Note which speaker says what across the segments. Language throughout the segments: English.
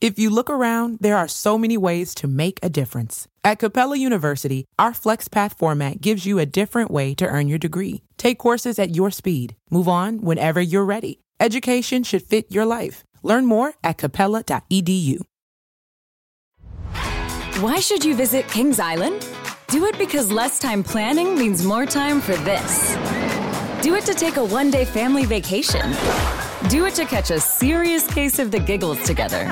Speaker 1: If you look around, there are so many ways to make a difference. At Capella University, our FlexPath format gives you a different way to earn your degree. Take courses at your speed. Move on whenever you're ready. Education should fit your life. Learn more at capella.edu.
Speaker 2: Why should you visit Kings Island? Do it because less time planning means more time for this. Do it to take a one day family vacation. Do it to catch a serious case of the giggles together.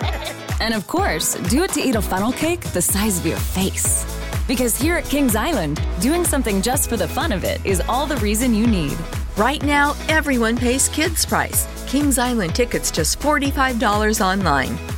Speaker 2: And of course, do it to eat a funnel cake the size of your face. Because here at Kings Island, doing something just for the fun of it is all the reason you need.
Speaker 3: Right now, everyone pays kids' price. Kings Island tickets just $45 online.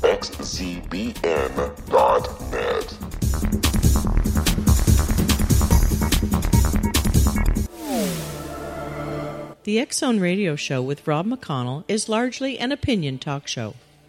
Speaker 4: www.xzbn.net.
Speaker 5: The Zone Radio Show with Rob McConnell is largely an opinion talk show.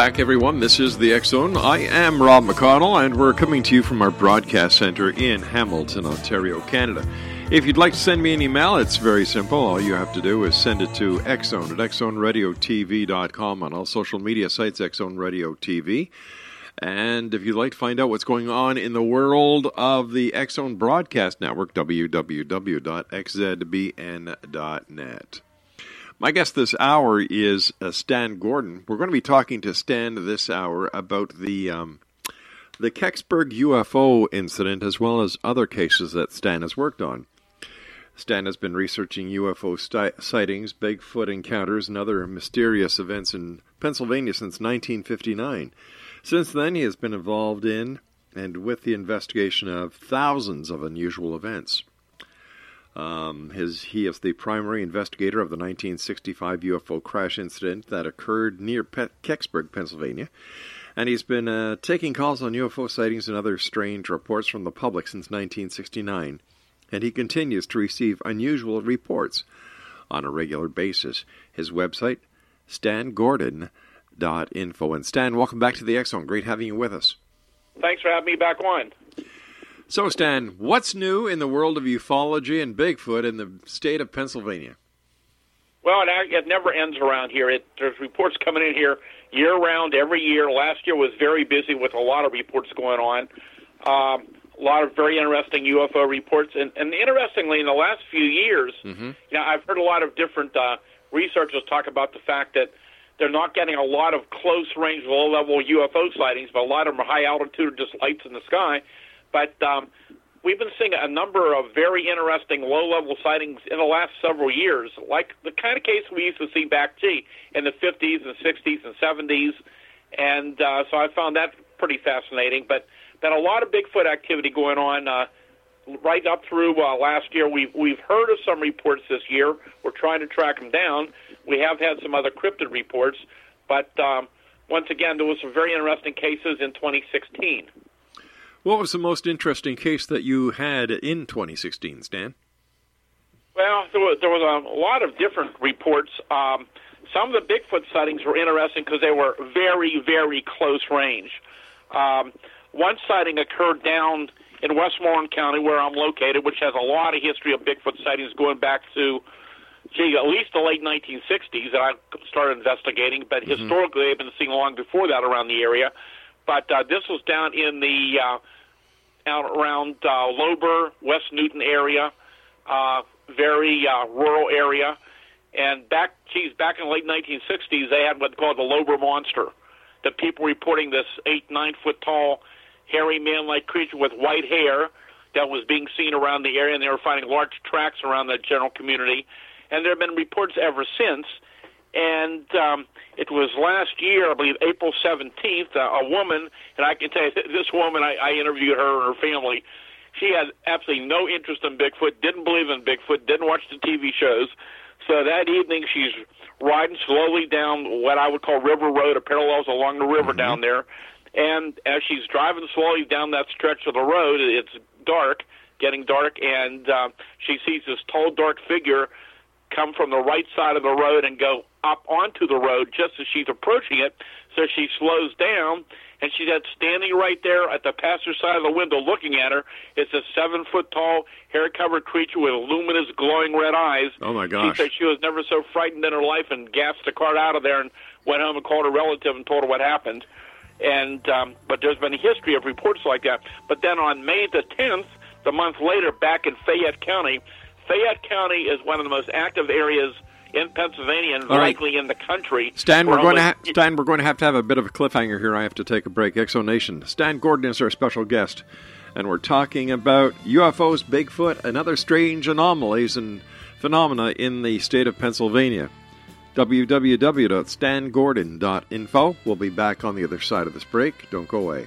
Speaker 6: Back, everyone. This is the Zone. I am Rob McConnell, and we're coming to you from our broadcast center in Hamilton, Ontario, Canada. If you'd like to send me an email, it's very simple. All you have to do is send it to xzone at xzoneradiotv.com on all social media sites, Xzone Radio TV. And if you'd like to find out what's going on in the world of the Xzone Broadcast Network, www.xzbn.net. My guest this hour is uh, Stan Gordon. We're going to be talking to Stan this hour about the um, the Kecksburg UFO incident as well as other cases that Stan has worked on. Stan has been researching UFO sti- sightings, Bigfoot encounters, and other mysterious events in Pennsylvania since 1959. Since then, he has been involved in and with the investigation of thousands of unusual events. Um, his, he is the primary investigator of the 1965 UFO crash incident that occurred near Pe- Kecksburg, Pennsylvania, and he's been uh, taking calls on UFO sightings and other strange reports from the public since 1969, and he continues to receive unusual reports on a regular basis. His website, stangordon.info. And Stan, welcome back to the Zone. Great having you with us.
Speaker 7: Thanks for having me back on.
Speaker 6: So, Stan, what's new in the world of ufology and Bigfoot in the state of Pennsylvania?
Speaker 7: Well, it, it never ends around here. It, there's reports coming in here year round, every year. Last year was very busy with a lot of reports going on. Um, a lot of very interesting UFO reports. And, and interestingly, in the last few years,
Speaker 6: Mm-hmm.
Speaker 7: you know, I've heard a lot of different uh, researchers talk about the fact that they're not getting a lot of close range, low level UFO sightings, but a lot of them are high altitude, just lights in the sky. But um, we've been seeing a number of very interesting low level sightings in the last several years, like the kind of case we used to see back, gee, in the 50s and 60s and 70s. And uh, so I found that pretty fascinating. But been a lot of Bigfoot activity going on. Uh, right up through uh, last year. We've we've heard of some reports this year. We're trying to track them down. We have had some other cryptid reports, but um, once again, there was some very interesting cases in 2016.
Speaker 6: What was the most interesting case that you had in 2016, Stan?
Speaker 7: Well, there was, there was a lot of different reports. Um, some of the Bigfoot sightings were interesting because they were very, very close range. Um, one sighting occurred down in Westmoreland County, where I'm located, which has a lot of history of Bigfoot sightings going back to, gee, at least the late 1960s that I started investigating. But historically, they've been seen long before that around the area. But uh, this was down in the uh, out around uh, Lowber, West Newton area, uh, very uh, rural area. And back, geez, back in the late 1960s, they had what's called the Lowber monster. The people reporting this eight, nine foot tall, hairy man-like creature with white hair that was being seen around the area, and they were finding large tracks around the general community. And there have been reports ever since. And um, it was last year, I believe, April 17th, uh, a woman, and I can tell you, this woman, I, I interviewed her and her family. She had absolutely no interest in Bigfoot, didn't believe in Bigfoot, didn't watch the TV shows. So that evening, she's riding slowly down what I would call River Road, a parallels along the river down there. And as she's driving slowly down that stretch of the road, it's dark, getting dark, and uh, she sees this tall, dark figure come from the right side of the road and go up onto the road just as she's approaching it. So she slows down, and she's at standing right there at the passenger side of the window looking at her. It's a seven foot tall, hair covered creature with luminous, glowing red eyes.
Speaker 6: Oh, my gosh.
Speaker 7: She said she was never so frightened in her life and gassed the cart out of there and went home and called a relative and told her what happened. And um, but there's been a history of reports like that. But then on May the 10th, the month later, back in Fayette County, Fayette County is one of the most active areas in Pennsylvania and
Speaker 6: All right.
Speaker 7: likely in the country.
Speaker 6: Stan, we're going to ha- Stan, we're going to have to have a bit of a cliffhanger here. I have to take a break. Exonation. Stan Gordon is our special guest, and we're talking about UFOs, Bigfoot, and other strange anomalies and phenomena in the state of Pennsylvania. www.stangordon.info. We'll be back on the other side of this break. Don't go away.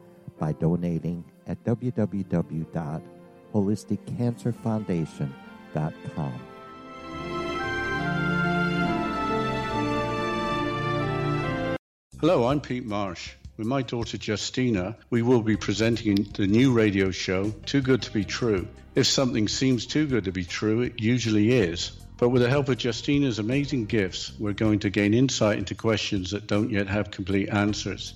Speaker 8: by donating at www.holisticcancerfoundation.com.
Speaker 9: Hello, I'm Pete Marsh. With my daughter Justina, we will be presenting the new radio show, Too Good to Be True. If something seems too good to be true, it usually is. But with the help of Justina's amazing gifts, we're going to gain insight into questions that don't yet have complete answers.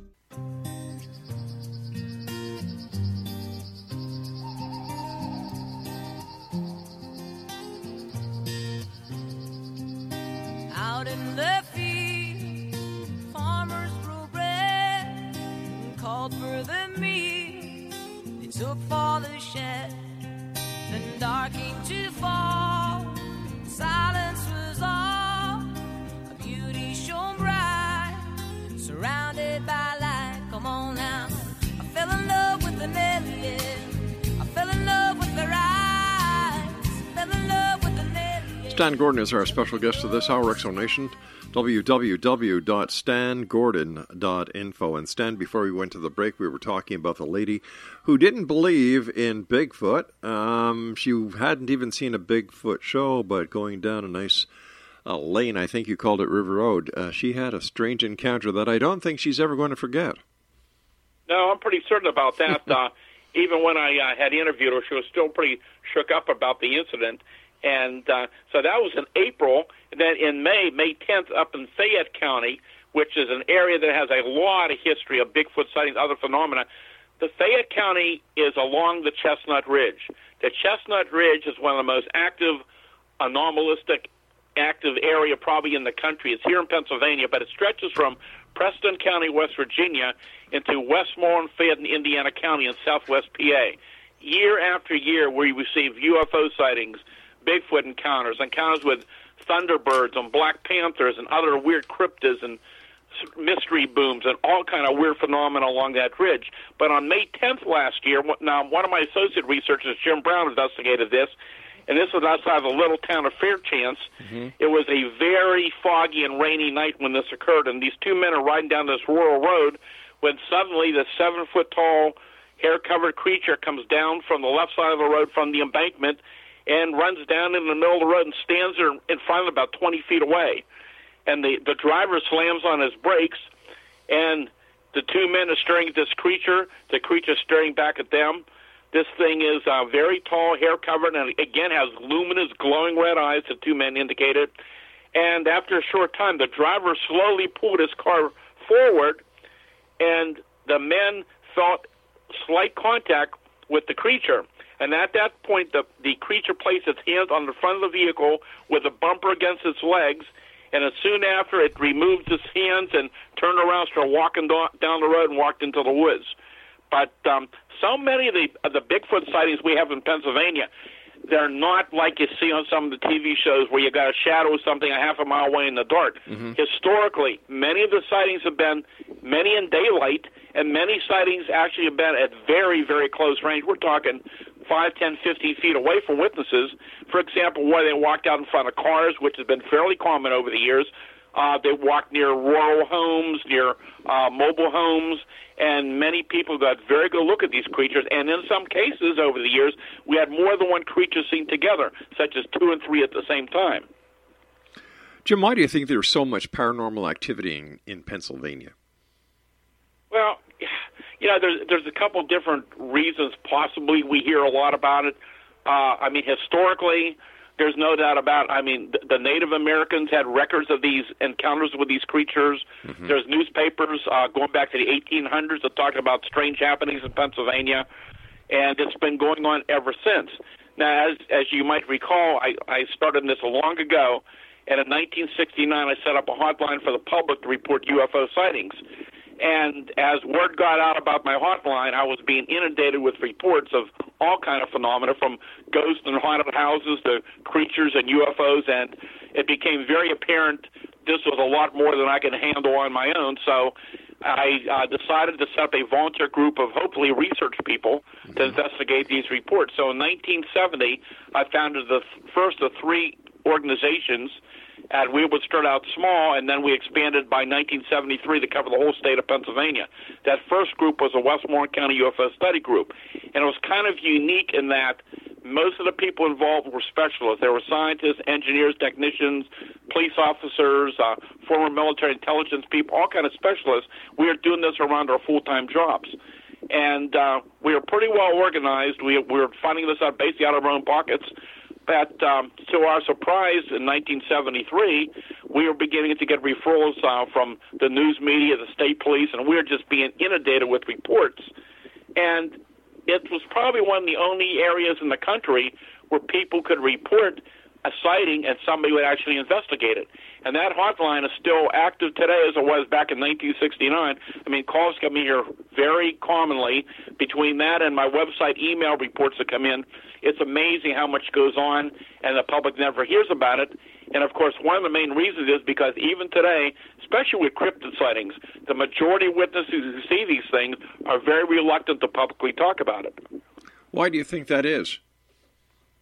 Speaker 6: Stan Gordon is our special guest of this hour, Exonation. www.stangordon.info. And Stan, before we went to the break, we were talking about the lady who didn't believe in Bigfoot. Um, she hadn't even seen a Bigfoot show, but going down a nice uh, lane, I think you called it River Road, uh, she had a strange encounter that I don't think she's ever going to forget.
Speaker 7: No, I'm pretty certain about that. uh, even when I uh, had interviewed her, she was still pretty shook up about the incident. And uh, so that was in April. And then in May, May 10th, up in Fayette County, which is an area that has a lot of history of Bigfoot sightings, other phenomena. The Fayette County is along the Chestnut Ridge. The Chestnut Ridge is one of the most active, anomalistic, active area probably in the country. It's here in Pennsylvania, but it stretches from Preston County, West Virginia, into Westmoreland, Fayette, and Indiana County in southwest PA. Year after year, we receive UFO sightings, Bigfoot encounters, encounters with thunderbirds and black panthers and other weird cryptids and mystery booms and all kind of weird phenomena along that ridge. But on May 10th last year, now one of my associate researchers, Jim Brown, investigated this, and this was outside the little town of Fairchance. Mm-hmm. It was a very foggy and rainy night when this occurred, and these two men are riding down this rural road when suddenly this seven foot tall, hair covered creature comes down from the left side of the road from the embankment and runs down in the middle of the road and stands there in front of about 20 feet away. And the, the driver slams on his brakes, and the two men are staring at this creature. The creature staring back at them. This thing is uh, very tall, hair covered, and again has luminous, glowing red eyes. The two men indicated. And after a short time, the driver slowly pulled his car forward, and the men felt slight contact with the creature. And at that point, the, the creature placed its hands on the front of the vehicle with a bumper against its legs. And as soon after, it removed its hands and turned around, started walking down the road, and walked into the woods. But um, so many of the of the Bigfoot sightings we have in Pennsylvania, they're not like you see on some of the TV shows where you got a shadow of something a half a mile away in the dark.
Speaker 6: Mm-hmm.
Speaker 7: Historically, many of the sightings have been many in daylight, and many sightings actually have been at very, very close range. We're talking five, ten, fifteen feet away from witnesses. For example, where they walked out in front of cars, which has been fairly common over the years. Uh, they walked near rural homes, near uh, mobile homes, and many people got very good look at these creatures. And in some cases, over the years, we had more than one creature seen together, such as two and three at the same time.
Speaker 6: Jim, why do you think there's so much paranormal activity in, in Pennsylvania?
Speaker 7: Well, you know, there's there's a couple different reasons. Possibly, we hear a lot about it. Uh, I mean, historically, there's no doubt about. I mean, the, the Native Americans had records of these encounters with these creatures.
Speaker 6: Mm-hmm.
Speaker 7: There's newspapers uh, going back to the 1800s that talk about strange happenings in Pennsylvania, and it's been going on ever since. Now, as as you might recall, I, I started this long ago, and in 1969 I set up a hotline for the public to report UFO sightings. And as word got out about my hotline, I was being inundated with reports of all kind of phenomena, from ghosts and haunted houses to creatures and UFOs, and it became very apparent this was a lot more than I could handle on my own. So I uh, decided to set up a volunteer group of hopefully research people to investigate these reports. So in 1970, I founded the first of three organizations and we would start out small, and then we expanded by 1973 to cover the whole state of Pennsylvania. That first group was a Westmoreland County UFO Study Group, and it was kind of unique in that most of the people involved were specialists. There were scientists, engineers, technicians, police officers, uh, former military intelligence people, all kind of specialists. We are doing this around our full-time jobs. And uh, we are pretty well organized. We, we're funding this out basically out of our own pockets that, um, to our surprise, in 1973, we were beginning to get referrals uh, from the news media, the state police, and we were just being inundated with reports. And it was probably one of the only areas in the country where people could report a sighting and somebody would actually investigate it. And that hotline is still active today as it was back in 1969. I mean, calls come in here very commonly. Between that and my website email reports that come in, it's amazing how much goes on, and the public never hears about it. And of course, one of the main reasons is because even today, especially with cryptid sightings, the majority of witnesses who see these things are very reluctant to publicly talk about it.
Speaker 6: Why do you think that is?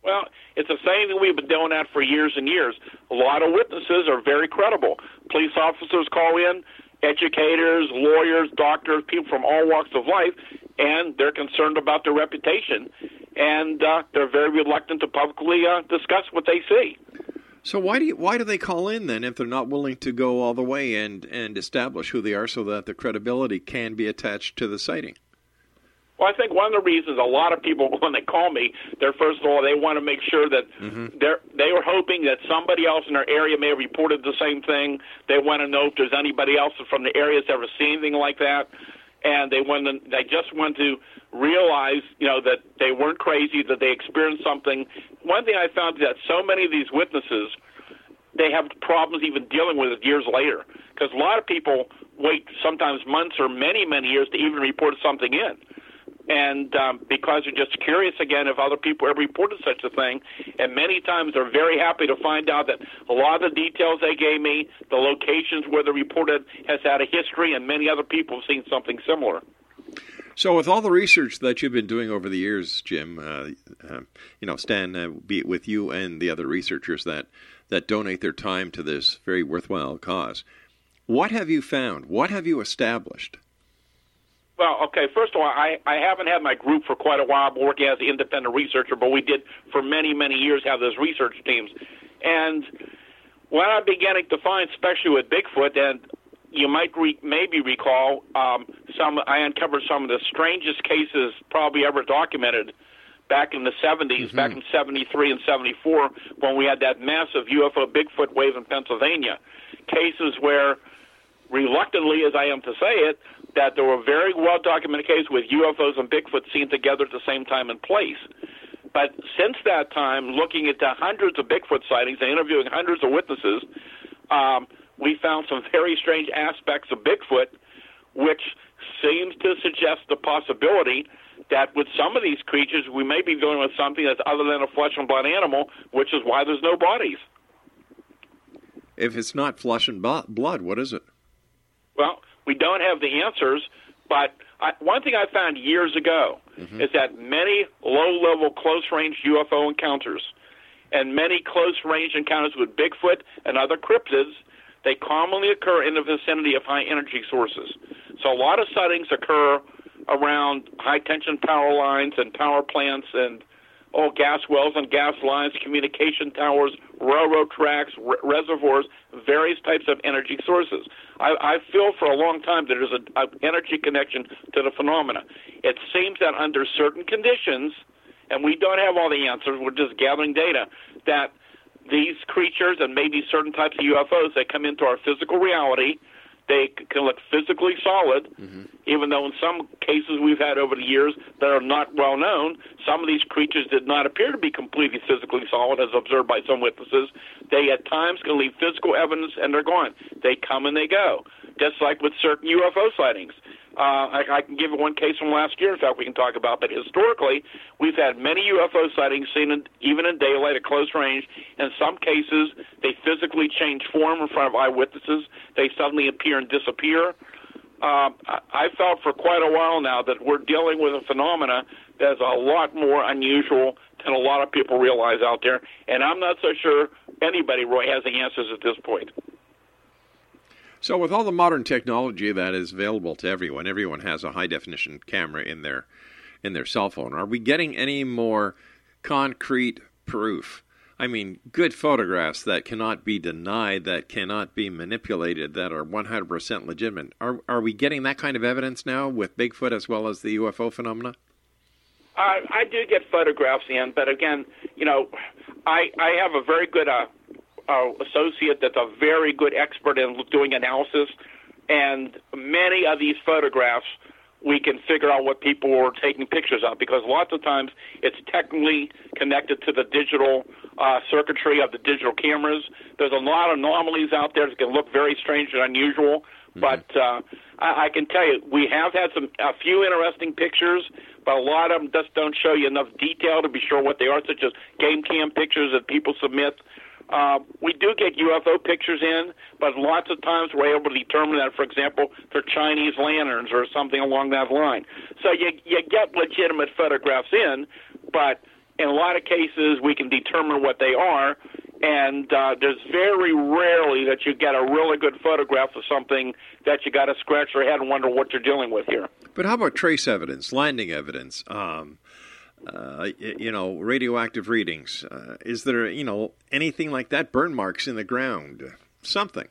Speaker 7: Well, it's the same thing we've been doing that for years and years. A lot of witnesses are very credible. Police officers call in, educators, lawyers, doctors, people from all walks of life, and they're concerned about their reputation, and uh, they're very reluctant to publicly uh, discuss what they see.
Speaker 6: So why do you, why do they call in then if they're not willing to go all the way and and establish who they are so that the credibility can be attached to the sighting?
Speaker 7: Well, I think one of the reasons a lot of people, when they call me, they're first of all they want to make sure that
Speaker 6: Mm-hmm.
Speaker 7: they're they were hoping that somebody else in their area may have reported the same thing. They want to know if there's anybody else from the area that's ever seen anything like that, and they want to, they just want to realize, you know, that they weren't crazy, that they experienced something. One thing I found is that so many of these witnesses, they have problems even dealing with it years later, because a lot of people wait sometimes months or many many years to even report something in and um, because they're just curious again if other people have reported such a thing. And many times they're very happy to find out that a lot of the details they gave me, the locations where the reported has had a history, and many other people have seen something similar.
Speaker 6: So, with all the research that you've been doing over the years, Jim, uh, uh, you know, Stan, uh, be it with you and the other researchers that that donate their time to this very worthwhile cause, what have you found? What have you established?
Speaker 7: Well, okay. First of all, I, I haven't had my group for quite a while. I'm working as an independent researcher, but we did for many, many years have those research teams. And when I'm beginning to find, especially with Bigfoot, and you might re- maybe recall, um, some I uncovered some of the strangest cases probably ever documented back in the 70s, back in 73 and 74, when we had that massive UFO Bigfoot wave in Pennsylvania. Cases where, reluctantly as I am to say it, that there were very well documented cases with UFOs and Bigfoot seen together at the same time and place. But since that time, looking at the hundreds of Bigfoot sightings and interviewing hundreds of witnesses, um, we found some very strange aspects of Bigfoot, which seems to suggest the possibility that with some of these creatures, we may be dealing with something that's other than a flesh and blood animal, which is why there's no bodies.
Speaker 6: If it's not flesh and blood, what is it?
Speaker 7: Well, we don't have the answers, but I, one thing I found years ago mm-hmm. is that many low level, close range UFO encounters and many close range encounters with Bigfoot and other cryptids, they commonly occur in the vicinity of high energy sources. So a lot of sightings occur around high tension power lines and power plants and oh gas wells and gas lines, communication towers, railroad tracks, r- reservoirs, various types of energy sources. I, I feel for a long time that there's an energy connection to the phenomena. It seems that under certain conditions, and we don't have all the answers, we're just gathering data, that these creatures and maybe certain types of UFOs that come into our physical reality they can look physically solid, mm-hmm. even though in some cases we've had over the years that are not well known, some of these creatures did not appear to be completely physically solid, as observed by some witnesses. They at times can leave physical evidence and they're gone. They come and they go, just like with certain UFO sightings. Uh, I, I can give one case from last year. In fact, we can talk about. But historically, we've had many UFO sightings seen in, even in daylight at close range. In some cases, they physically change form in front of eyewitnesses. They suddenly appear and disappear. Uh, I, I felt for quite a while now that we're dealing with a phenomena that's a lot more unusual than a lot of people realize out there. And I'm not so sure anybody, Roy, has the answers at this point.
Speaker 6: So, with all the modern technology that is available to everyone, everyone has a high definition camera in their in their cell phone. Are we getting any more concrete proof? I mean, good photographs that cannot be denied, that cannot be manipulated, that are 100% legitimate. Are are we getting that kind of evidence now with Bigfoot as well as the UFO phenomena?
Speaker 7: I, I do get photographs in, but again, you know, I I have a very good uh, uh, associate that's a very good expert in doing analysis, and many of these photographs we can figure out what people were taking pictures of because lots of times it's technically connected to the digital uh, circuitry of the digital cameras. There's a lot of anomalies out there that can look very strange and unusual, mm-hmm. but uh, I, I can tell you we have had some a few interesting pictures, but a lot of them just don't show you enough detail to be sure what they are, such as game cam pictures that people submit uh, we do get UFO pictures in, but lots of times we're able to determine that, for example, they're Chinese lanterns or something along that line. So you you get legitimate photographs in, but in a lot of cases we can determine what they are, and uh, there's very rarely that you get a really good photograph of something that you got to scratch your head and wonder what you're dealing with here.
Speaker 6: But how about trace evidence, landing evidence? Um, uh, you know, radioactive readings. Uh, is there, you know, anything like that? Burn marks in the ground, something.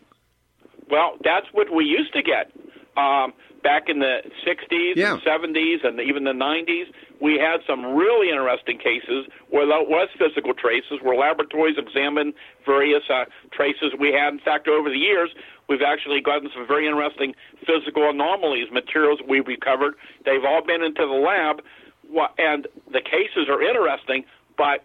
Speaker 7: Well, that's what we used to get um, back in the '60s, yeah. and '70s, and even the '90s. We had some really interesting cases where there was physical traces, where laboratories examined various uh, traces we had. In fact, over the years, we've actually gotten some very interesting physical anomalies, materials we've recovered. They've all been into the lab and the cases are interesting, but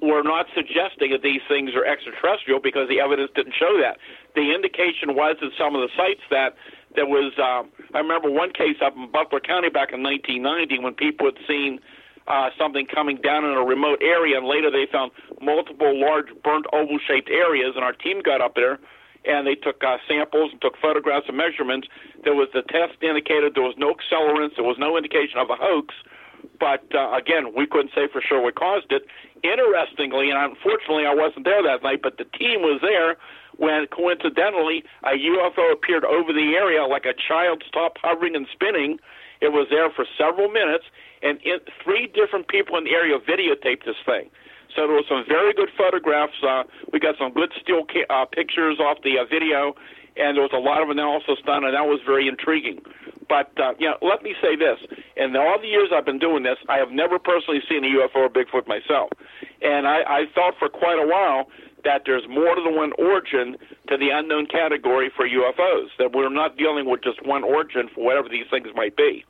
Speaker 7: we're not suggesting that these things are extraterrestrial because the evidence didn't show that. The indication was at some of the sites that there was. Uh, I remember one case up in Butler County back in 1990 when people had seen uh, something coming down in a remote area, and later they found multiple large burnt oval-shaped areas, and our team got up there and they took uh, samples and took photographs and measurements. There was the test indicated there was no accelerants, there was no indication of a hoax. But uh, again, we couldn't say for sure what caused it. Interestingly, and unfortunately, I wasn't there that night, but the team was there when coincidentally a UFO appeared over the area like a child stopped hovering and spinning. It was there for several minutes, and it, three different people in the area videotaped this thing. So there were some very good photographs. Uh, we got some good still ca- uh, pictures off the uh, video, and there was a lot of analysis done, and that was very intriguing. But uh, you know, let me say this: in all the years I've been doing this, I have never personally seen a UFO or Bigfoot myself, and I, I felt for quite a while that there's more than one origin to the unknown category for UFOs. That we're not dealing with just one origin for whatever these things might be.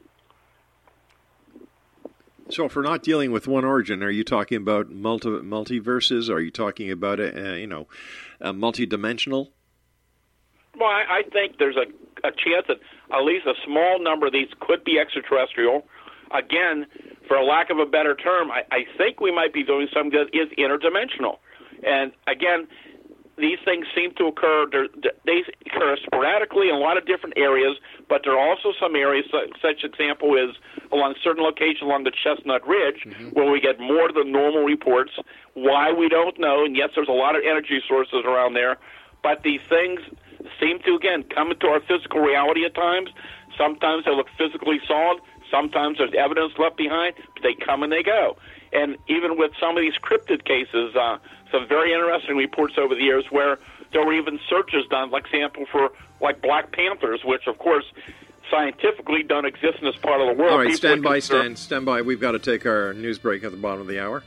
Speaker 10: So, if we're not dealing with one origin, are you talking about multi multiverses? Are you talking about a, a you know, a multidimensional?
Speaker 7: Well, I, I think there's a, a chance that at least a small number of these could be extraterrestrial. Again, for a lack of a better term, I, I think we might be doing something that is interdimensional. And again, these things seem to occur. They occur sporadically in a lot of different areas, but there are also some areas. Such example is along certain locations along the Chestnut Ridge, mm-hmm. where we get more than normal reports. Why we don't know, and yes, there's a lot of energy sources around there, but these things seem to again come into our physical reality at times. Sometimes they look physically solid. Sometimes there's evidence left behind, but they come and they go. And even with some of these cryptid cases, uh, some very interesting reports over the years where there were even searches done, like example for like black panthers, which of course scientifically don't exist in this part of the world.
Speaker 10: All right, People stand by, stand, stand by. We've got to take our news break at the bottom of the hour.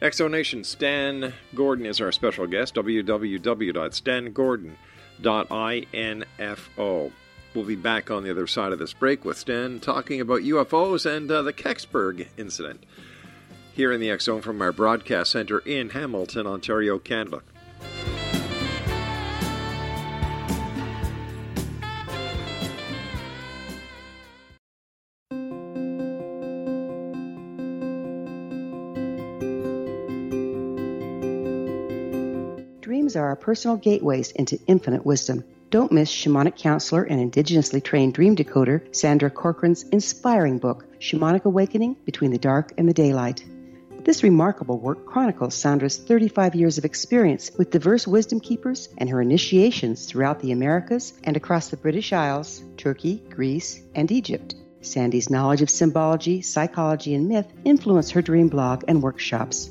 Speaker 10: Exonation, Stan Gordon is our special guest. www.stangordon.info. We'll be back on the other side of this break with Stan talking about UFOs and uh, the Kecksburg incident here in the X from our broadcast center in Hamilton, Ontario, Canada.
Speaker 11: Dreams are our personal gateways into infinite wisdom. Don't miss shamanic counselor and indigenously trained dream decoder Sandra Corcoran's inspiring book, Shamanic Awakening Between the Dark and the Daylight. This remarkable work chronicles Sandra's 35 years of experience with diverse wisdom keepers and her initiations throughout the Americas and across the British Isles, Turkey, Greece, and Egypt. Sandy's knowledge of symbology, psychology, and myth influence her dream blog and workshops.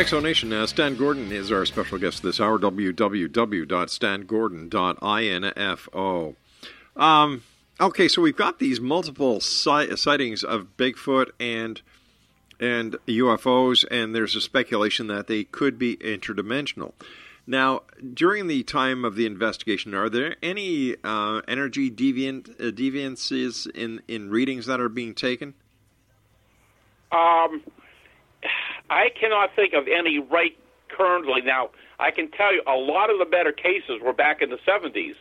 Speaker 6: Exonation, uh, Stan Gordon is our special guest this hour, www.stangordon.info. Um, okay, so we've got these multiple si- sightings of Bigfoot and and UFOs, and there's a speculation that they could be interdimensional. Now, during the time of the investigation, are there any uh, energy deviant uh, deviances in, in readings that are being taken?
Speaker 7: Um, I cannot think of any right currently. Now, I can tell you a lot of the better cases were back in the 70s.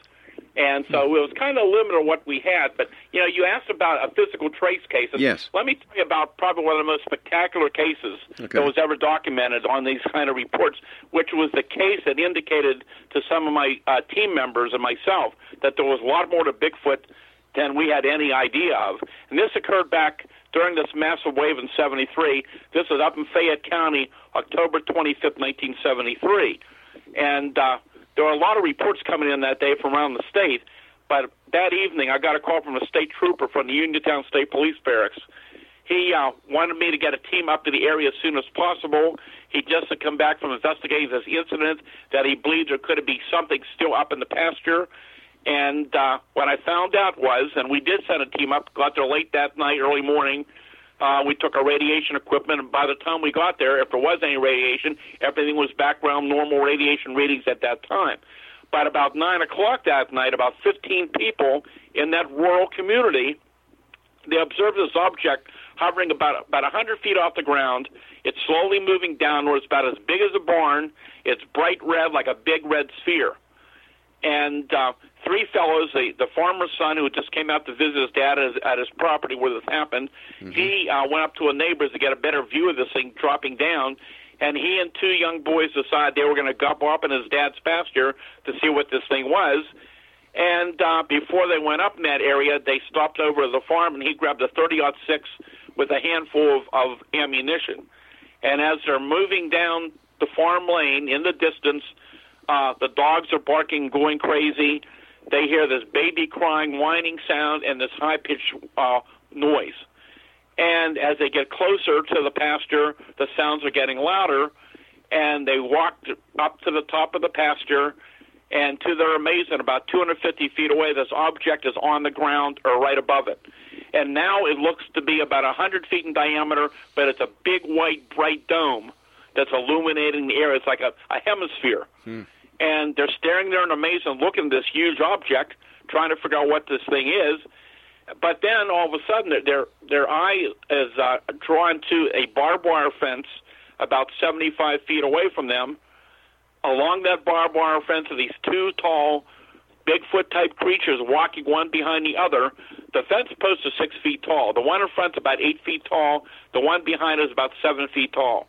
Speaker 7: And so it was kind of limited what we had. But, you know, you asked about a physical trace case. And
Speaker 6: Yes.
Speaker 7: Let me tell you about probably one of the most spectacular cases
Speaker 6: Okay.
Speaker 7: that was ever documented on these kind of reports, which was the case that indicated to some of my uh, team members and myself that there was a lot more to Bigfoot than we had any idea of. And this occurred back during this massive wave in 73. This was up in Fayette County, October 25th, 1973. And uh, there were a lot of reports coming in that day from around the state. But that evening, I got a call from a state trooper from the Uniontown State Police Barracks. He uh, wanted me to get a team up to the area as soon as possible. He just had come back from investigating this incident that he believed there could be something still up in the pasture. And uh, what I found out was, and we did send a team up, got there late that night, early morning. Uh, we took our radiation equipment, and by the time we got there, if there was any radiation, everything was background normal radiation readings at that time. But about 9 o'clock that night, about 15 people in that rural community, they observed this object hovering about about 100 feet off the ground. It's slowly moving downwards, about as big as a barn. It's bright red, like a big red sphere and uh, three fellows, the, the farmer's son who just came out to visit his dad at his, at his property where this happened, he uh, went up to a neighbor's to get a better view of this thing dropping down, and he and two young boys decided they were going to gobble up in his dad's pasture to see what this thing was. And uh, before they went up in that area, they stopped over at the farm, and he grabbed a 30-06 with a handful of, of ammunition. And as they're moving down the farm lane in the distance, uh, the dogs are barking, going crazy. They hear this baby crying, whining sound, and this high pitched uh, noise. And as they get closer to the pasture, the sounds are getting louder. And they walk up to the top of the pasture, and to their amazement, about 250 feet away, this object is on the ground or right above it. And now it looks to be about 100 feet in diameter, but it's a big white, bright dome that's illuminating the air. It's like a, a hemisphere and they're staring there in amazement, looking at this huge object, trying to figure out what this thing is. But then all of a sudden, their their, eye is uh, drawn to a barbed wire fence about 75 feet away from them. Along that barbed wire fence are these two tall, Bigfoot type creatures walking one behind the other. The fence post is six feet tall. The one in front's about eight feet tall. The one behind is about seven feet tall.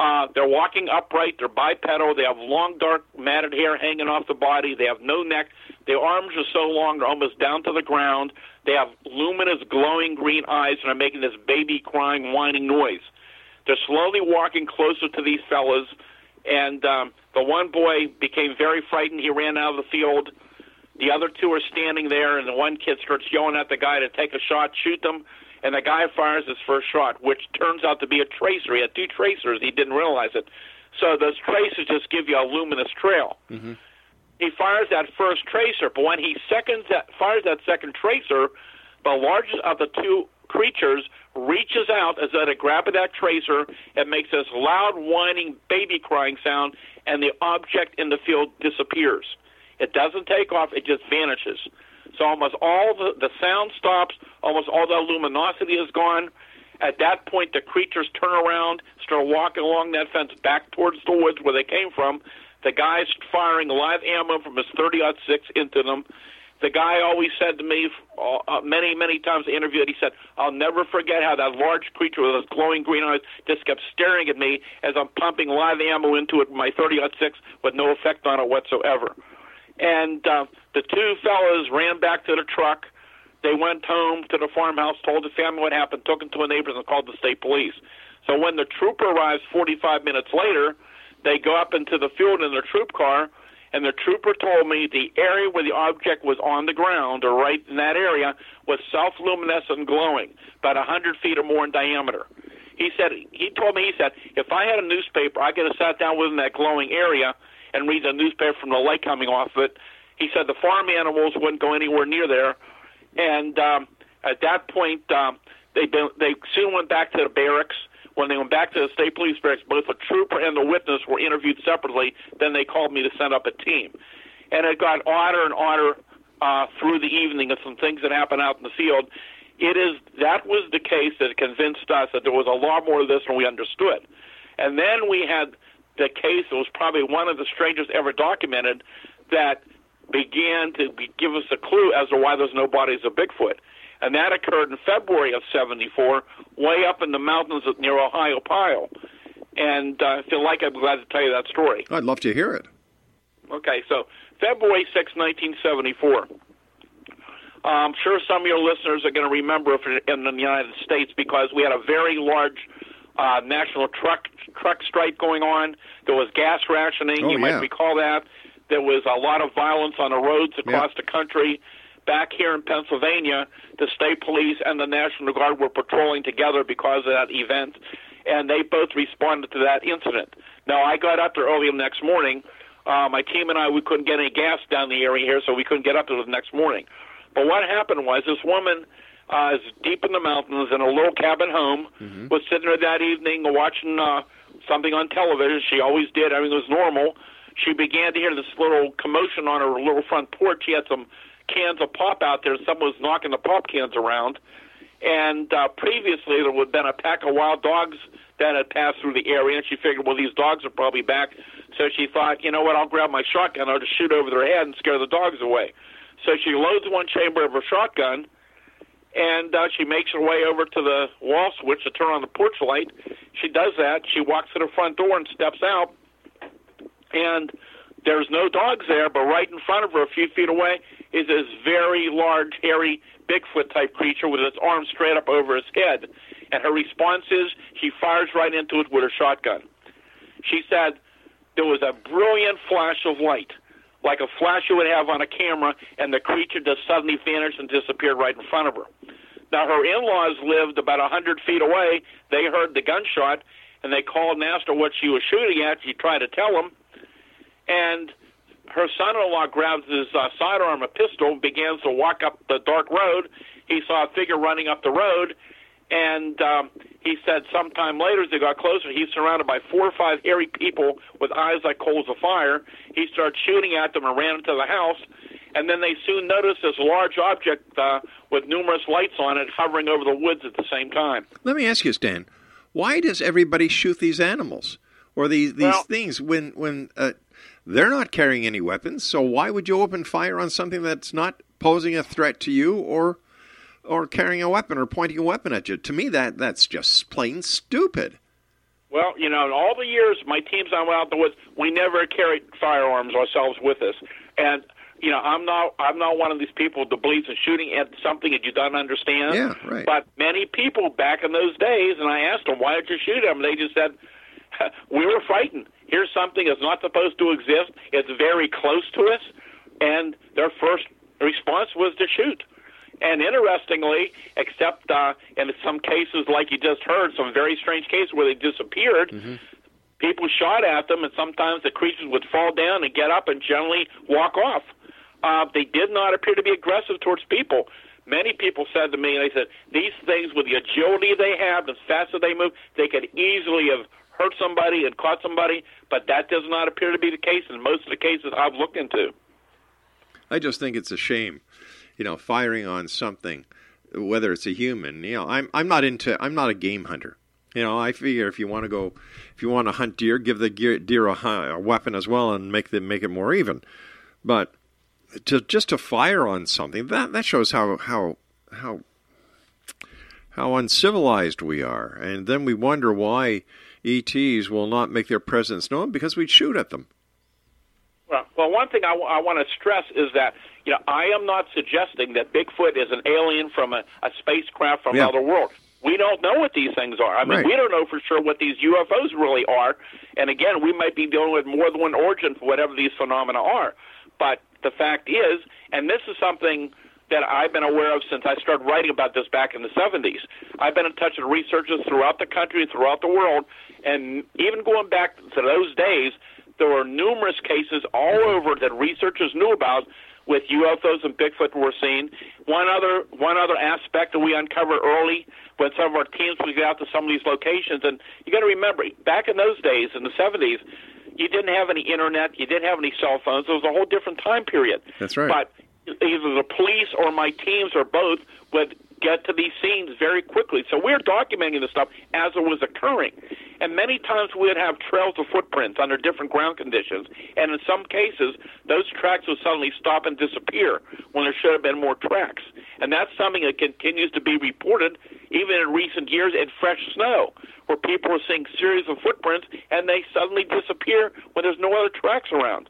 Speaker 7: Uh, they're walking upright. They're bipedal. They have long, dark, matted hair hanging off the body. They have no neck. Their arms are so long they're almost down to the ground. They have luminous, glowing green eyes and are making this baby crying, whining noise. They're slowly walking closer to these fellas, and um, the one boy became very frightened. He ran out of the field. The other two are standing there, and the one kid starts yelling at the guy to take a shot, shoot them, and the guy fires his first shot, which turns out to be a tracer. He had two tracers. He didn't realize it. So those tracers just give you a luminous trail.
Speaker 6: Mm-hmm.
Speaker 7: He fires that first tracer, but when he seconds that fires that second tracer, the largest of the two creatures reaches out as though to grab at that tracer and makes this loud whining baby crying sound and the object in the field disappears. It doesn't take off, it just vanishes. So almost all the, the sound stops, almost all the luminosity is gone. At that point, the creatures turn around, start walking along that fence back towards the woods where they came from. The guy's firing live ammo from his 30 six into them. The guy always said to me uh, many, many times in the interview that he said, I'll never forget how that large creature with those glowing green eyes just kept staring at me as I'm pumping live ammo into it with my 30 six with no effect on it whatsoever. And uh, the two fellows ran back to the truck. They went home to the farmhouse, told the family what happened, took them to a neighbor's, and called the state police. So when the trooper arrives 45 minutes later, they go up into the field in their troop car, and the trooper told me the area where the object was on the ground, or right in that area, was self-luminescent and glowing, about 100 feet or more in diameter. He said he told me he said if I had a newspaper, I could have sat down within that glowing area and read the newspaper from the light coming off it. He said the farm animals wouldn't go anywhere near there, and um, at that point, um, they they soon went back to the barracks. When they went back to the state police barracks, both the trooper and the witness were interviewed separately. Then they called me to send up a team, and it got odder and odder uh, through the evening of some things that happened out in the field. It is that was the case that convinced us that there was a lot more of this than we understood, and then we had the case that was probably one of the strangest ever documented that began to be, give us a clue as to why there's no bodies of Bigfoot. And that occurred in February of 74, way up in the mountains near Ohiopyle. And uh, if you like, I'm glad to tell you that story.
Speaker 6: I'd love to hear it.
Speaker 7: Okay, so February 6, 1974. Uh, I'm sure some of your listeners are going to remember it in the United States because we had a very large uh, national truck truck strike going on. There was gas rationing.
Speaker 6: Oh,
Speaker 7: you
Speaker 6: yeah.
Speaker 7: might recall that. There was a lot of violence on the roads across the country. Back here in Pennsylvania, the state police and the National Guard were patrolling together because of that event, and they both responded to that incident. Now, I got up there early the next morning. Uh, my team and I, we couldn't get any gas down the area here, so we couldn't get up there the next morning. But what happened was this woman uh, is deep in the mountains in a little cabin home,
Speaker 6: Mm-hmm.
Speaker 7: was sitting there that evening watching uh, something on television. She always did. Everything was normal. She began to hear this little commotion on her little front porch. She had some cans of pop out there. Someone was knocking the pop cans around. And uh, previously, there had been a pack of wild dogs that had passed through the area, and she figured, well, these dogs are probably back. So she thought, you know what, I'll grab my shotgun, I'll just shoot over their head and scare the dogs away. So she loads one chamber of her shotgun, and uh, she makes her way over to the wall switch to turn on the porch light. She does that. She walks to the front door and steps out, and there's no dogs there, but right in front of her, a few feet away, is this very large, hairy Bigfoot type creature with its arms straight up over his head. And her response is she fires right into it with her shotgun. She said there was a brilliant flash of light, like a flash you would have on a camera, and the creature just suddenly vanished and disappeared right in front of her. Now, her in laws lived about a 100 feet away. They heard the gunshot, and they called and asked her what she was shooting at. She tried to tell them, and her son-in-law grabs his uh, sidearm, a pistol, begins to walk up the dark road. He saw a figure running up the road, and um, he said sometime later as they got closer, he's surrounded by four or five hairy people with eyes like coals of fire. He started shooting at them and ran into the house. And then they soon noticed this large object uh, with numerous lights on it hovering over the woods at the same time.
Speaker 6: Let me ask you, Stan, why does everybody shoot these animals or these these
Speaker 7: Well-
Speaker 6: things when when uh, they're not carrying any weapons? So why would you open fire on something that's not posing a threat to you or or carrying a weapon or pointing a weapon at you? To me, that that's just plain stupid.
Speaker 7: Well, you know, in all the years my teams I went out in the woods, we never carried firearms ourselves with us. And you know, I'm not I'm not one of these people that believes in shooting at something that you don't understand.
Speaker 6: Yeah, right.
Speaker 7: But many people back in those days, and I asked them, why did you shoot him? They just said, we were frightened. here's something that's not supposed to exist. It's very close to us, and their first response was to shoot. And interestingly, except uh, in some cases, like you just heard, some very strange cases where they disappeared,
Speaker 6: Mm-hmm.
Speaker 7: people shot at them, and sometimes the creatures would fall down and get up and generally walk off. Uh, they did not appear to be aggressive towards people. Many people said to me, they said, these things, with the agility they have, the faster they move, they could easily have hurt somebody and caught somebody, but that does not appear to be the case in most of the cases I've looked into.
Speaker 6: I just think it's a shame, you know, firing on something, whether it's a human. You know, I'm I'm not into I'm not a game hunter. You know, I figure if you want to go, if you want to hunt deer, give the deer a, a weapon as well and make them make it more even. But to just to fire on something that that shows how how how how uncivilized we are, and then we wonder why ETs will not make their presence known because we shoot at them.
Speaker 7: Well, well, one thing I, want to stress is that you know I am not suggesting that Bigfoot is an alien from a, a spacecraft from
Speaker 6: Yeah.
Speaker 7: another world. We don't know what these things are. I mean,
Speaker 6: Right.
Speaker 7: we don't know for sure what these UFOs really are. And again, we might be dealing with more than one origin for whatever these phenomena are. But the fact is, and this is something that I've been aware of since I started writing about this back in the 70s. I've been in touch with researchers throughout the country and throughout the world, and even going back to those days, there were numerous cases all over that researchers knew about with UFOs and Bigfoot we were seen. One other one other aspect that we uncovered early when some of our teams would get out to some of these locations, and you got to remember, back in those days in the 70s, you didn't have any internet, you didn't have any cell phones. It was a whole different time period.
Speaker 6: That's right.
Speaker 7: But either the police or my teams or both would get to these scenes very quickly. So we're documenting this stuff as it was occurring. And many times we would have trails of footprints under different ground conditions. And in some cases, those tracks would suddenly stop and disappear when there should have been more tracks. And that's something that continues to be reported even in recent years in fresh snow, where people are seeing series of footprints and they suddenly disappear when there's no other tracks around.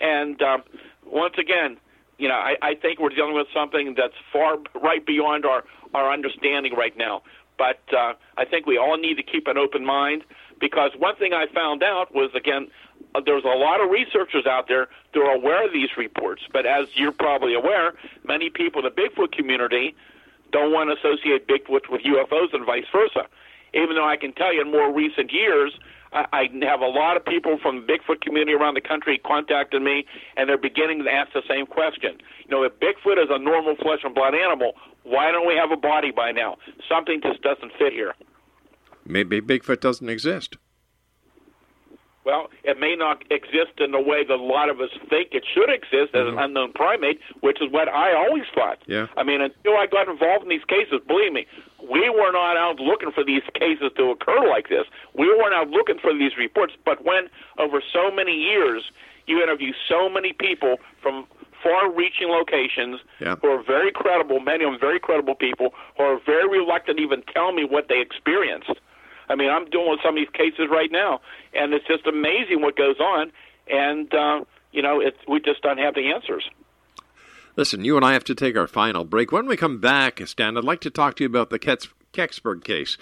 Speaker 7: And um, once again, you know, I, I think we're dealing with something that's far right beyond our, our understanding right now. But uh, I think we all need to keep an open mind because one thing I found out was, again, uh, there's a lot of researchers out there that are aware of these reports. But as you're probably aware, many people in the Bigfoot community don't want to associate Bigfoot with UFOs and vice versa. Even though I can tell you in more recent years, I, I have a lot of people from the Bigfoot community around the country contacting me, and they're beginning to ask the same question. You know, if Bigfoot is a normal flesh and blood animal, why don't we have a body by now? Something just doesn't fit here.
Speaker 6: Maybe Bigfoot doesn't exist.
Speaker 7: Well, it may not exist in the way that a lot of us think it should exist as an mm-hmm. unknown primate, which is what I always thought.
Speaker 6: Yeah.
Speaker 7: I mean, until I got involved in these cases, believe me, we were not out looking for these cases to occur like this. We weren't out looking for these reports. But when, over so many years, you interview so many people from far-reaching locations
Speaker 6: Yeah.
Speaker 7: who are very credible, many of them very credible people, who are very reluctant to even tell me what they experienced. I mean, I'm with some of these cases right now, and it's just amazing what goes on. And uh, you know, it's, we just don't have the answers.
Speaker 6: Listen, you and I have to take our final break. When we come back, Stan, I'd like to talk to you about the Kecksburg case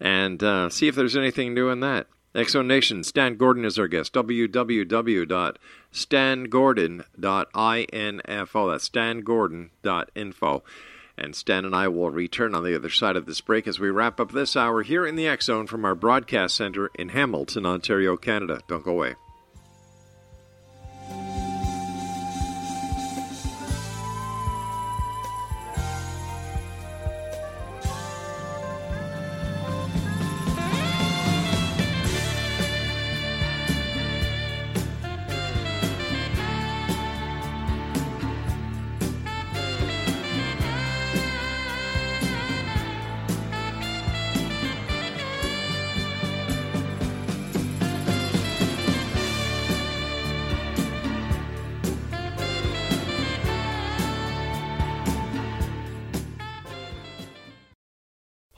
Speaker 6: and uh, see if there's anything new in that. Exo Nation, Stan Gordon is our guest. www.stangordon.info. That's stangordon.info. And Stan and I will return on the other side of this break as we wrap up this hour here in the X Zone from our broadcast center in Hamilton, Ontario, Canada. Don't go away.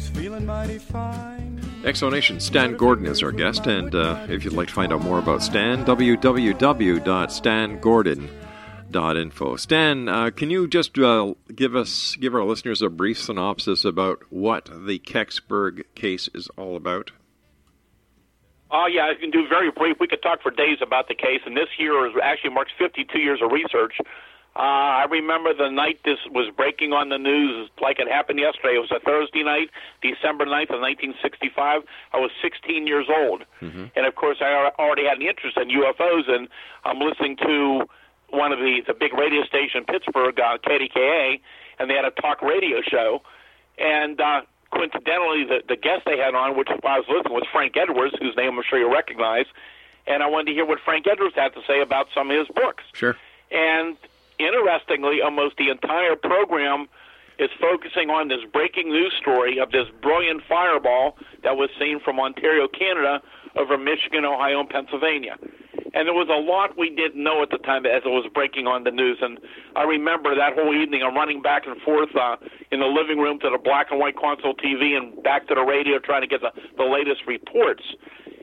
Speaker 12: was feeling mighty fine.
Speaker 13: Exonation, Stan Gordon is our guest, and uh, if you'd like to find out more about Stan, www.stangordon.info. Stan, uh, can you just uh, give us, give our listeners a brief synopsis about what the Kecksburg case is all about?
Speaker 7: Oh, yeah, I can do very brief. We could talk for days about the case, and this year is actually marks 52 years of research. Uh, I remember the night this was breaking on the news like it happened yesterday. It was a Thursday night, December 9th of 1965. I was 16 years old.
Speaker 6: Mm-hmm.
Speaker 7: And of course, I already had an interest in UFOs, and I'm listening to one of the, the big radio station in Pittsburgh, uh, KDKA, and they had a talk radio show. And uh, coincidentally, the, the guest they had on, which I was listening, was Frank Edwards, whose name I'm sure you recognize. And I wanted to hear what Frank Edwards had to say about some of his books.
Speaker 6: Sure.
Speaker 7: And interestingly, almost the entire program is focusing on this breaking news story of this brilliant fireball that was seen from Ontario, Canada, over Michigan, Ohio, and Pennsylvania. And there was a lot we didn't know at the time as it was breaking on the news. And I remember that whole evening, I'm running back and forth uh, in the living room to the black and white console TV and back to the radio trying to get the, the latest reports.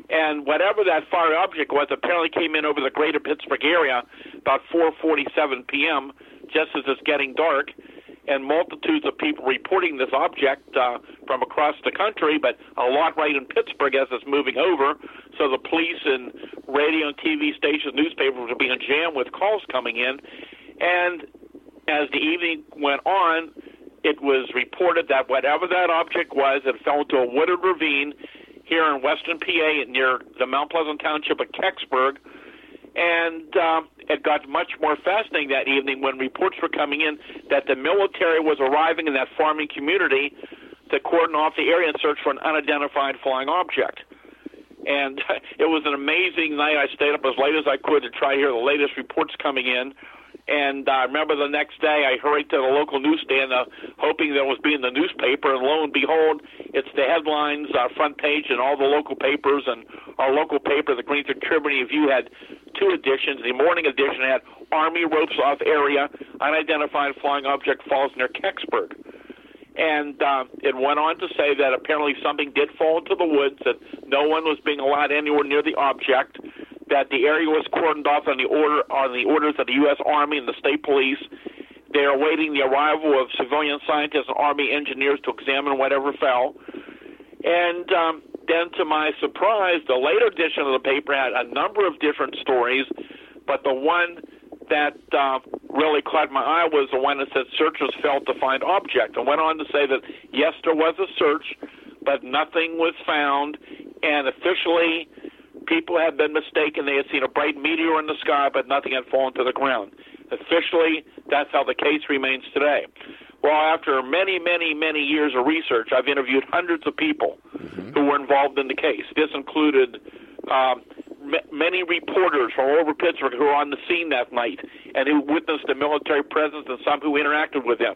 Speaker 7: And whatever that fire object was apparently came in over the greater Pittsburgh area about 4:47 p.m. just as it's getting dark, and multitudes of people reporting this object uh, from across the country, but a lot right in Pittsburgh as it's moving over. So the police and radio and TV stations, newspapers are being jammed with calls coming in, and as the evening went on, it was reported that whatever that object was, it fell into a wooded ravine here in western PA near the Mount Pleasant Township of Kecksburg. And uh, it got much more fascinating that evening when reports were coming in that the military was arriving in that farming community to cordon off the area and search for an unidentified flying object. And it was an amazing night. I stayed up as late as I could to try to hear the latest reports coming in. And I uh, remember the next day, I hurried to the local newsstand, uh, hoping that it was being the newspaper. And lo and behold, it's the headlines, uh, front page, and all the local papers. And our local paper, the Greensburg Tribune Review, had two editions. The morning edition had Army ropes off area, unidentified flying object falls near Kecksburg. And uh, it went on to say that apparently something did fall into the woods, that no one was being allowed anywhere near the object, that the area was cordoned off on the order on the orders of the U.S. Army and the state police. They are awaiting the arrival of civilian scientists and Army engineers to examine whatever fell. And um, then, to my surprise, the later edition of the paper had a number of different stories, but the one that uh, really caught my eye was the one that said searchers failed to find object, and went on to say that yes, there was a search, but nothing was found, and officially people had been mistaken. They had seen a bright meteor in the sky, but nothing had fallen to the ground. Officially, that's how the case remains today. Well, after many, many, many years of research, I've interviewed hundreds of people who were involved in the case. This included um, m- many reporters from all over Pittsburgh who were on the scene that night and who witnessed the military presence and some who interacted with them.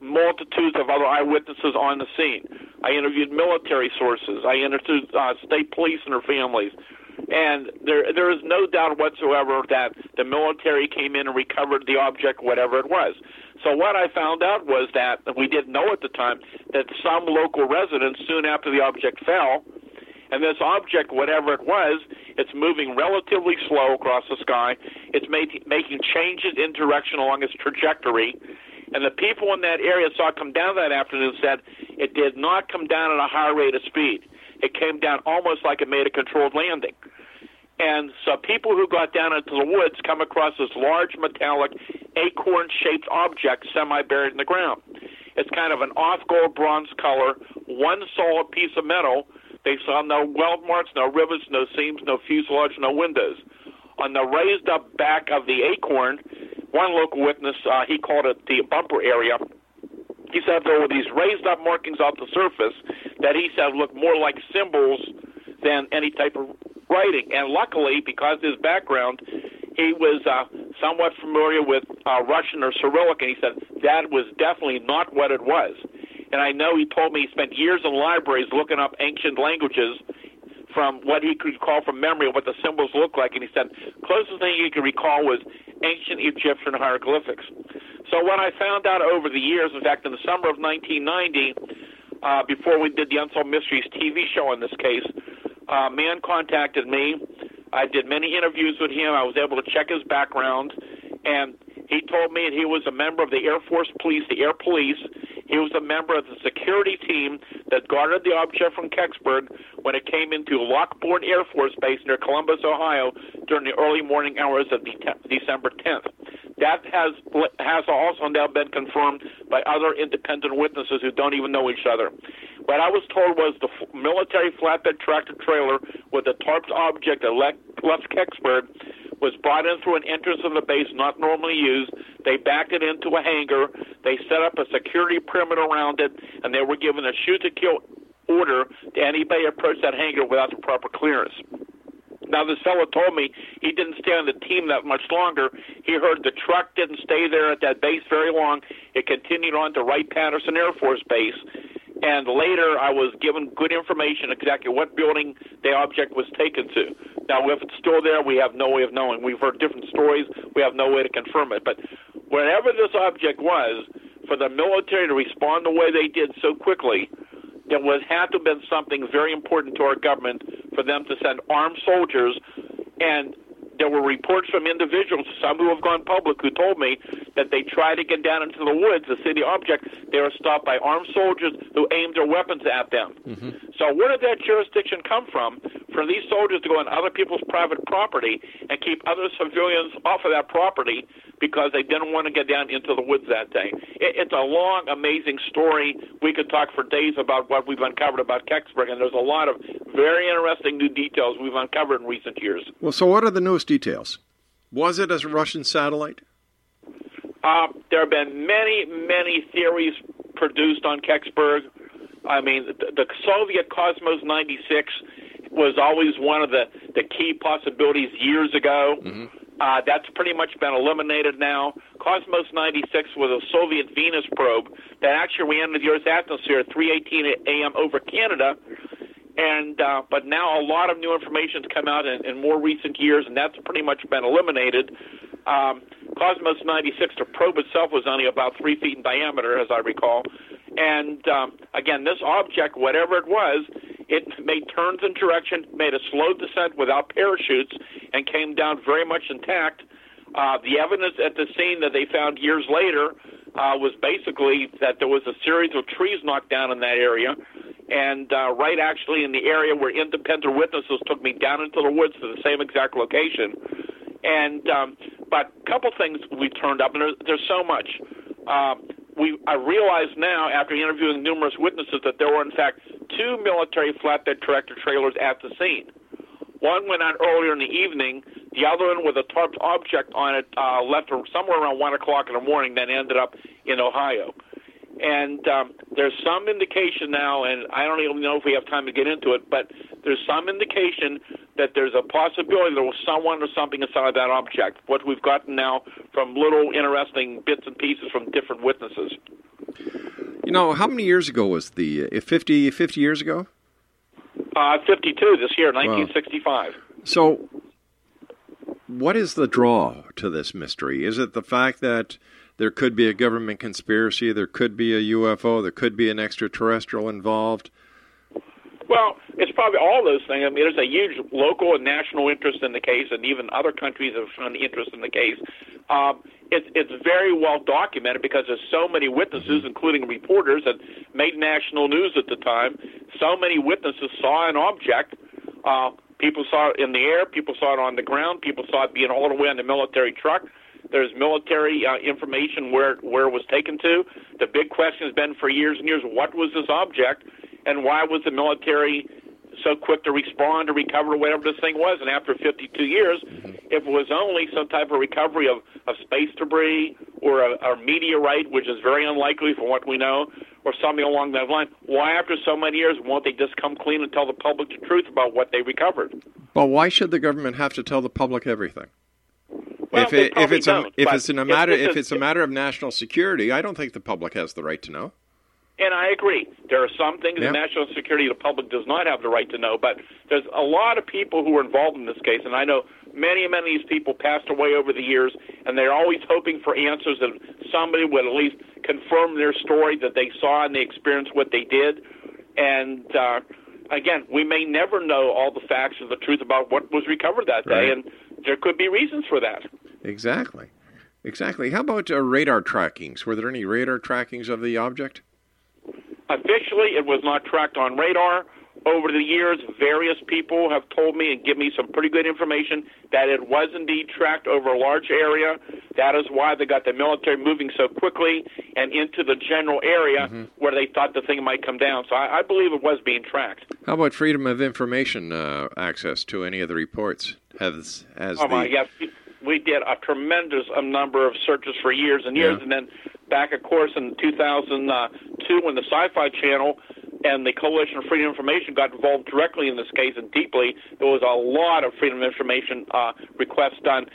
Speaker 7: Multitudes of other eyewitnesses on the scene. I interviewed military sources. I interviewed uh, state police and their families. And there, there is no doubt whatsoever that the military came in and recovered the object, whatever it was. So what I found out was that we didn't know at the time that some local residents, soon after the object fell, and this object, whatever it was, it's moving relatively slow across the sky. It's made, making changes in direction along its trajectory. And the people in that area saw it come down that afternoon and said it did not come down at a high rate of speed. It came down almost like it made a controlled landing. And so people who got down into the woods come across this large metallic acorn shaped object semi buried in the ground. It's kind of an off gold bronze color, one solid piece of metal. They saw no weld marks, no rivets, no seams, no fuselage, no windows. On the raised up back of the acorn, one local witness, uh, he called it the bumper area. He said there were these raised up markings off the surface that he said looked more like symbols than any type of writing. And luckily, because his background, he was uh, somewhat familiar with uh, Russian or Cyrillic, and he said that was definitely not what it was. And I know he told me he spent years in libraries looking up ancient languages from what he could recall from memory of what the symbols looked like, and he said closest thing he could recall was ancient Egyptian hieroglyphics. So what I found out over the years, in fact, in the summer of 1990, uh, before we did the Unsolved Mysteries TV show in this case, uh, man contacted me. I did many interviews with him. I was able to check his background, and he told me that he was a member of the Air Force Police, the Air Police. He was a member of the security team that guarded the object from Kecksburg when it came into Lockbourne Air Force Base near Columbus, Ohio, during the early morning hours of de- December 10th. That has has also now been confirmed by other independent witnesses who don't even know each other. What I was told was the f- military flatbed tractor trailer with the tarped object that left, left Kecksburg was brought in through an entrance of the base not normally used. They backed it into a hangar. They set up a security perimeter around it, and they were given a shoot to kill order to anybody approach that hangar without the proper clearance. Now, this fellow told me he didn't stay on the team that much longer. He heard the truck didn't stay there at that base very long. It continued on to Wright Patterson Air Force Base. And later, I was given good information exactly what building the object was taken to. Now, if it's still there, we have no way of knowing. We've heard different stories. We have no way to confirm it. But wherever this object was, for the military to respond the way they did so quickly, there would have to have been something very important to our government for them to send armed soldiers. And there were reports from individuals, some who have gone public, who told me that they tried to get down into the woods the object. They were stopped by armed soldiers who aimed their weapons at them.
Speaker 6: Mm-hmm.
Speaker 7: So where did that jurisdiction come from for these soldiers to go on other people's private property and keep other civilians off of that property because they didn't want to get down into the woods that day? It, it's a long, amazing story. We could talk for days about what we've uncovered about Kecksburg, and there's a lot of very interesting new details we've uncovered in recent years.
Speaker 6: Well, so what are the newest details? Was it a Russian satellite?
Speaker 7: Uh, there have been many, many theories produced on Kecksburg. I mean, the, the Soviet Cosmos 96 was always one of the, the key possibilities years ago.
Speaker 6: Mm-hmm.
Speaker 7: Uh, that's pretty much been eliminated now. Cosmos 96 was a Soviet Venus probe that actually re-entered the Earth's atmosphere at 3:18 a.m. over Canada. And uh, but now a lot of new information has come out in, in more recent years, and that's pretty much been eliminated. Um, Cosmos 96, the probe itself was only about three feet in diameter, as I recall. And um, again, this object, whatever it was, it made turns in direction, made a slow descent without parachutes, and came down very much intact. Uh, the evidence at the scene that they found years later uh, was basically that there was a series of trees knocked down in that area, and uh, right actually in the area where independent witnesses took me down into the woods to the same exact location. And um, but a couple things we turned up, and there's, there's so much. Uh, we I realize now after interviewing numerous witnesses that there were in fact two military flatbed tractor trailers at the scene. One went out earlier in the evening. The other one with a tarped object on it uh, left somewhere around one o'clock in the morning. Then ended up in Ohio. And um, there's some indication now, and I don't even know if we have time to get into it, but there's some indication that there's a possibility there was someone or something inside that object. What we've gotten now from little interesting bits and pieces from different witnesses.
Speaker 6: You know, how many years ago was the uh, 50, 50 years ago?
Speaker 7: Uh, 52 this year, 1965.
Speaker 6: So, what is the draw to this mystery? Is it the fact that there could be a government conspiracy, there could be a UFO, there could be an extraterrestrial involved?
Speaker 7: Well, it's probably all those things. I mean, there's a huge local and national interest in the case, and even other countries have shown interest in the case. Um, it's it's very well documented because there's so many witnesses, including reporters that made national news at the time. So many witnesses saw an object. Uh, people saw it in the air. People saw it on the ground. People saw it being hauled away on the military truck. There's military uh, information where where it was taken to. The big question has been for years and years: what was this object, and why was the military so quick to respond to recover whatever this thing was? And after 52 years, mm-hmm. if it was only some type of recovery of, of space debris or a, a meteorite, which is very unlikely from what we know, or something along that line, why after so many years won't they just come clean and tell the public the truth about what they recovered?
Speaker 6: But why should the government have to tell the public everything?
Speaker 7: Well,
Speaker 6: if it, if it's a if it's in a matter if it's a matter of national security, I don't think the public has the right to know.
Speaker 7: And I agree. There are some things
Speaker 6: Yeah.
Speaker 7: in national security the public does not have the right to know, but there's a lot of people who were involved in this case, and I know many, many of these people passed away over the years, and they're always hoping for answers that somebody would at least confirm their story that they saw and they experienced what they did. And uh, again, we may never know all the facts or the truth about what was recovered that day,
Speaker 6: Right.
Speaker 7: and there could be reasons for that.
Speaker 6: Exactly, exactly. How about uh, radar trackings? Were there any radar trackings of the object?
Speaker 7: Officially, it was not tracked on radar. Over the years, various people have told me and give me some pretty good information that it was indeed tracked over a large area. That is why they got the military moving so quickly and into the general area
Speaker 6: Mm-hmm.
Speaker 7: where they thought the thing might come down. So I, I believe it was being tracked.
Speaker 6: How about freedom of information uh, access to any of the reports? Has has
Speaker 7: oh
Speaker 6: the
Speaker 7: my, yes, we did a tremendous um, number of searches for years and years,
Speaker 6: Yeah.
Speaker 7: and then back, of course, in 2002, when the Sci-Fi Channel and the Coalition for Freedom of Information got involved directly in this case and deeply, there was a lot of freedom of information uh, requests done.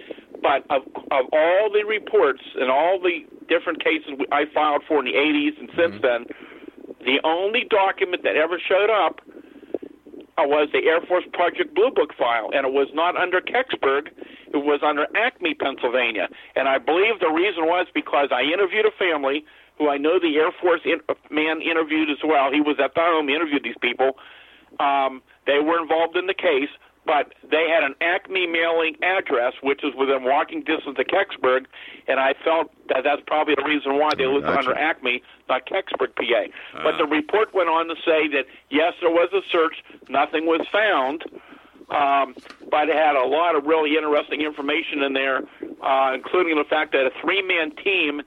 Speaker 7: But of, of all the reports and all the different cases I filed for in the 80s and since then, the only document that ever showed up was the Air Force Project Blue Book file, and it was not under Kecksburg. It was under Acme, Pennsylvania. And I believe the reason was because I interviewed a family who I know the Air Force in, man interviewed as well. He was at the home, he interviewed these people. Um, they were involved in the case, but they had an Acme mailing address, which is within walking distance of Kecksburg, and I felt that that's probably the reason why they listed
Speaker 6: Gotcha.
Speaker 7: under Acme, not Kecksburg, PA. But the report went on to say that yes, there was a search, nothing was found, um, but it had a lot of really interesting information in there, uh, including the fact that a three-man team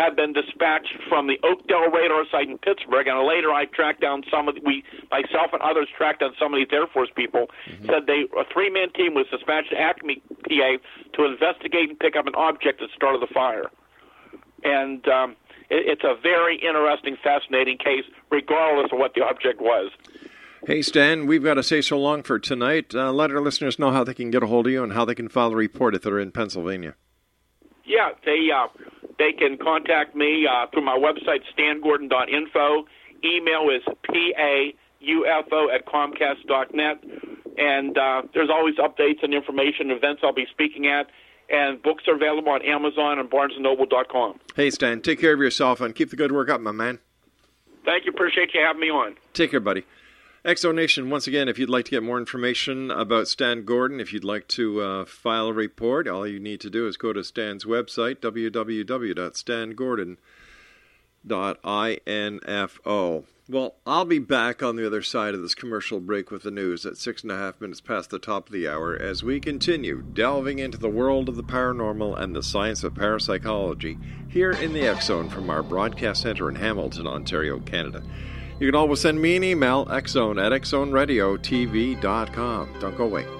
Speaker 7: had been dispatched from the Oakdale radar site in Pittsburgh, and later I tracked down some of the, we myself and others tracked down some of these Air Force people. Said they a three-man team was dispatched to Acme, PA, to investigate and pick up an object that started the fire. And um, it, it's a very interesting, fascinating case, regardless of what the object was.
Speaker 6: Hey, Stan, we've got to say so long for tonight. Uh, let our listeners know how they can get a hold of you and how they can file a report if they're in Pennsylvania.
Speaker 7: Yeah, they uh, they can contact me uh, through my website, stangordon.info. Email is paufo at comcast.net. And uh, there's always updates and information, events I'll be speaking at. And books are available on Amazon and BarnesandNoble.com.
Speaker 6: Hey, Stan, take care of yourself and keep the good work up, my man.
Speaker 7: Thank you. Appreciate you having me on.
Speaker 6: Take care, buddy. Exo Nation, once again, if you'd like to get more information about Stan Gordon, if you'd like to uh, file a report, all you need to do is go to Stan's website, www.stangordon.info. Well, I'll be back on the other side of this commercial break with the news at six and a half minutes past the top of the hour as we continue delving into the world of the paranormal and the science of parapsychology here in the X Zone from our broadcast center in Hamilton, Ontario, Canada. You can always send me an email, xzone at xzoneradiotv.com. Don't go away.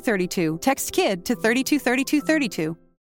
Speaker 14: 323232. Text KID to 323232.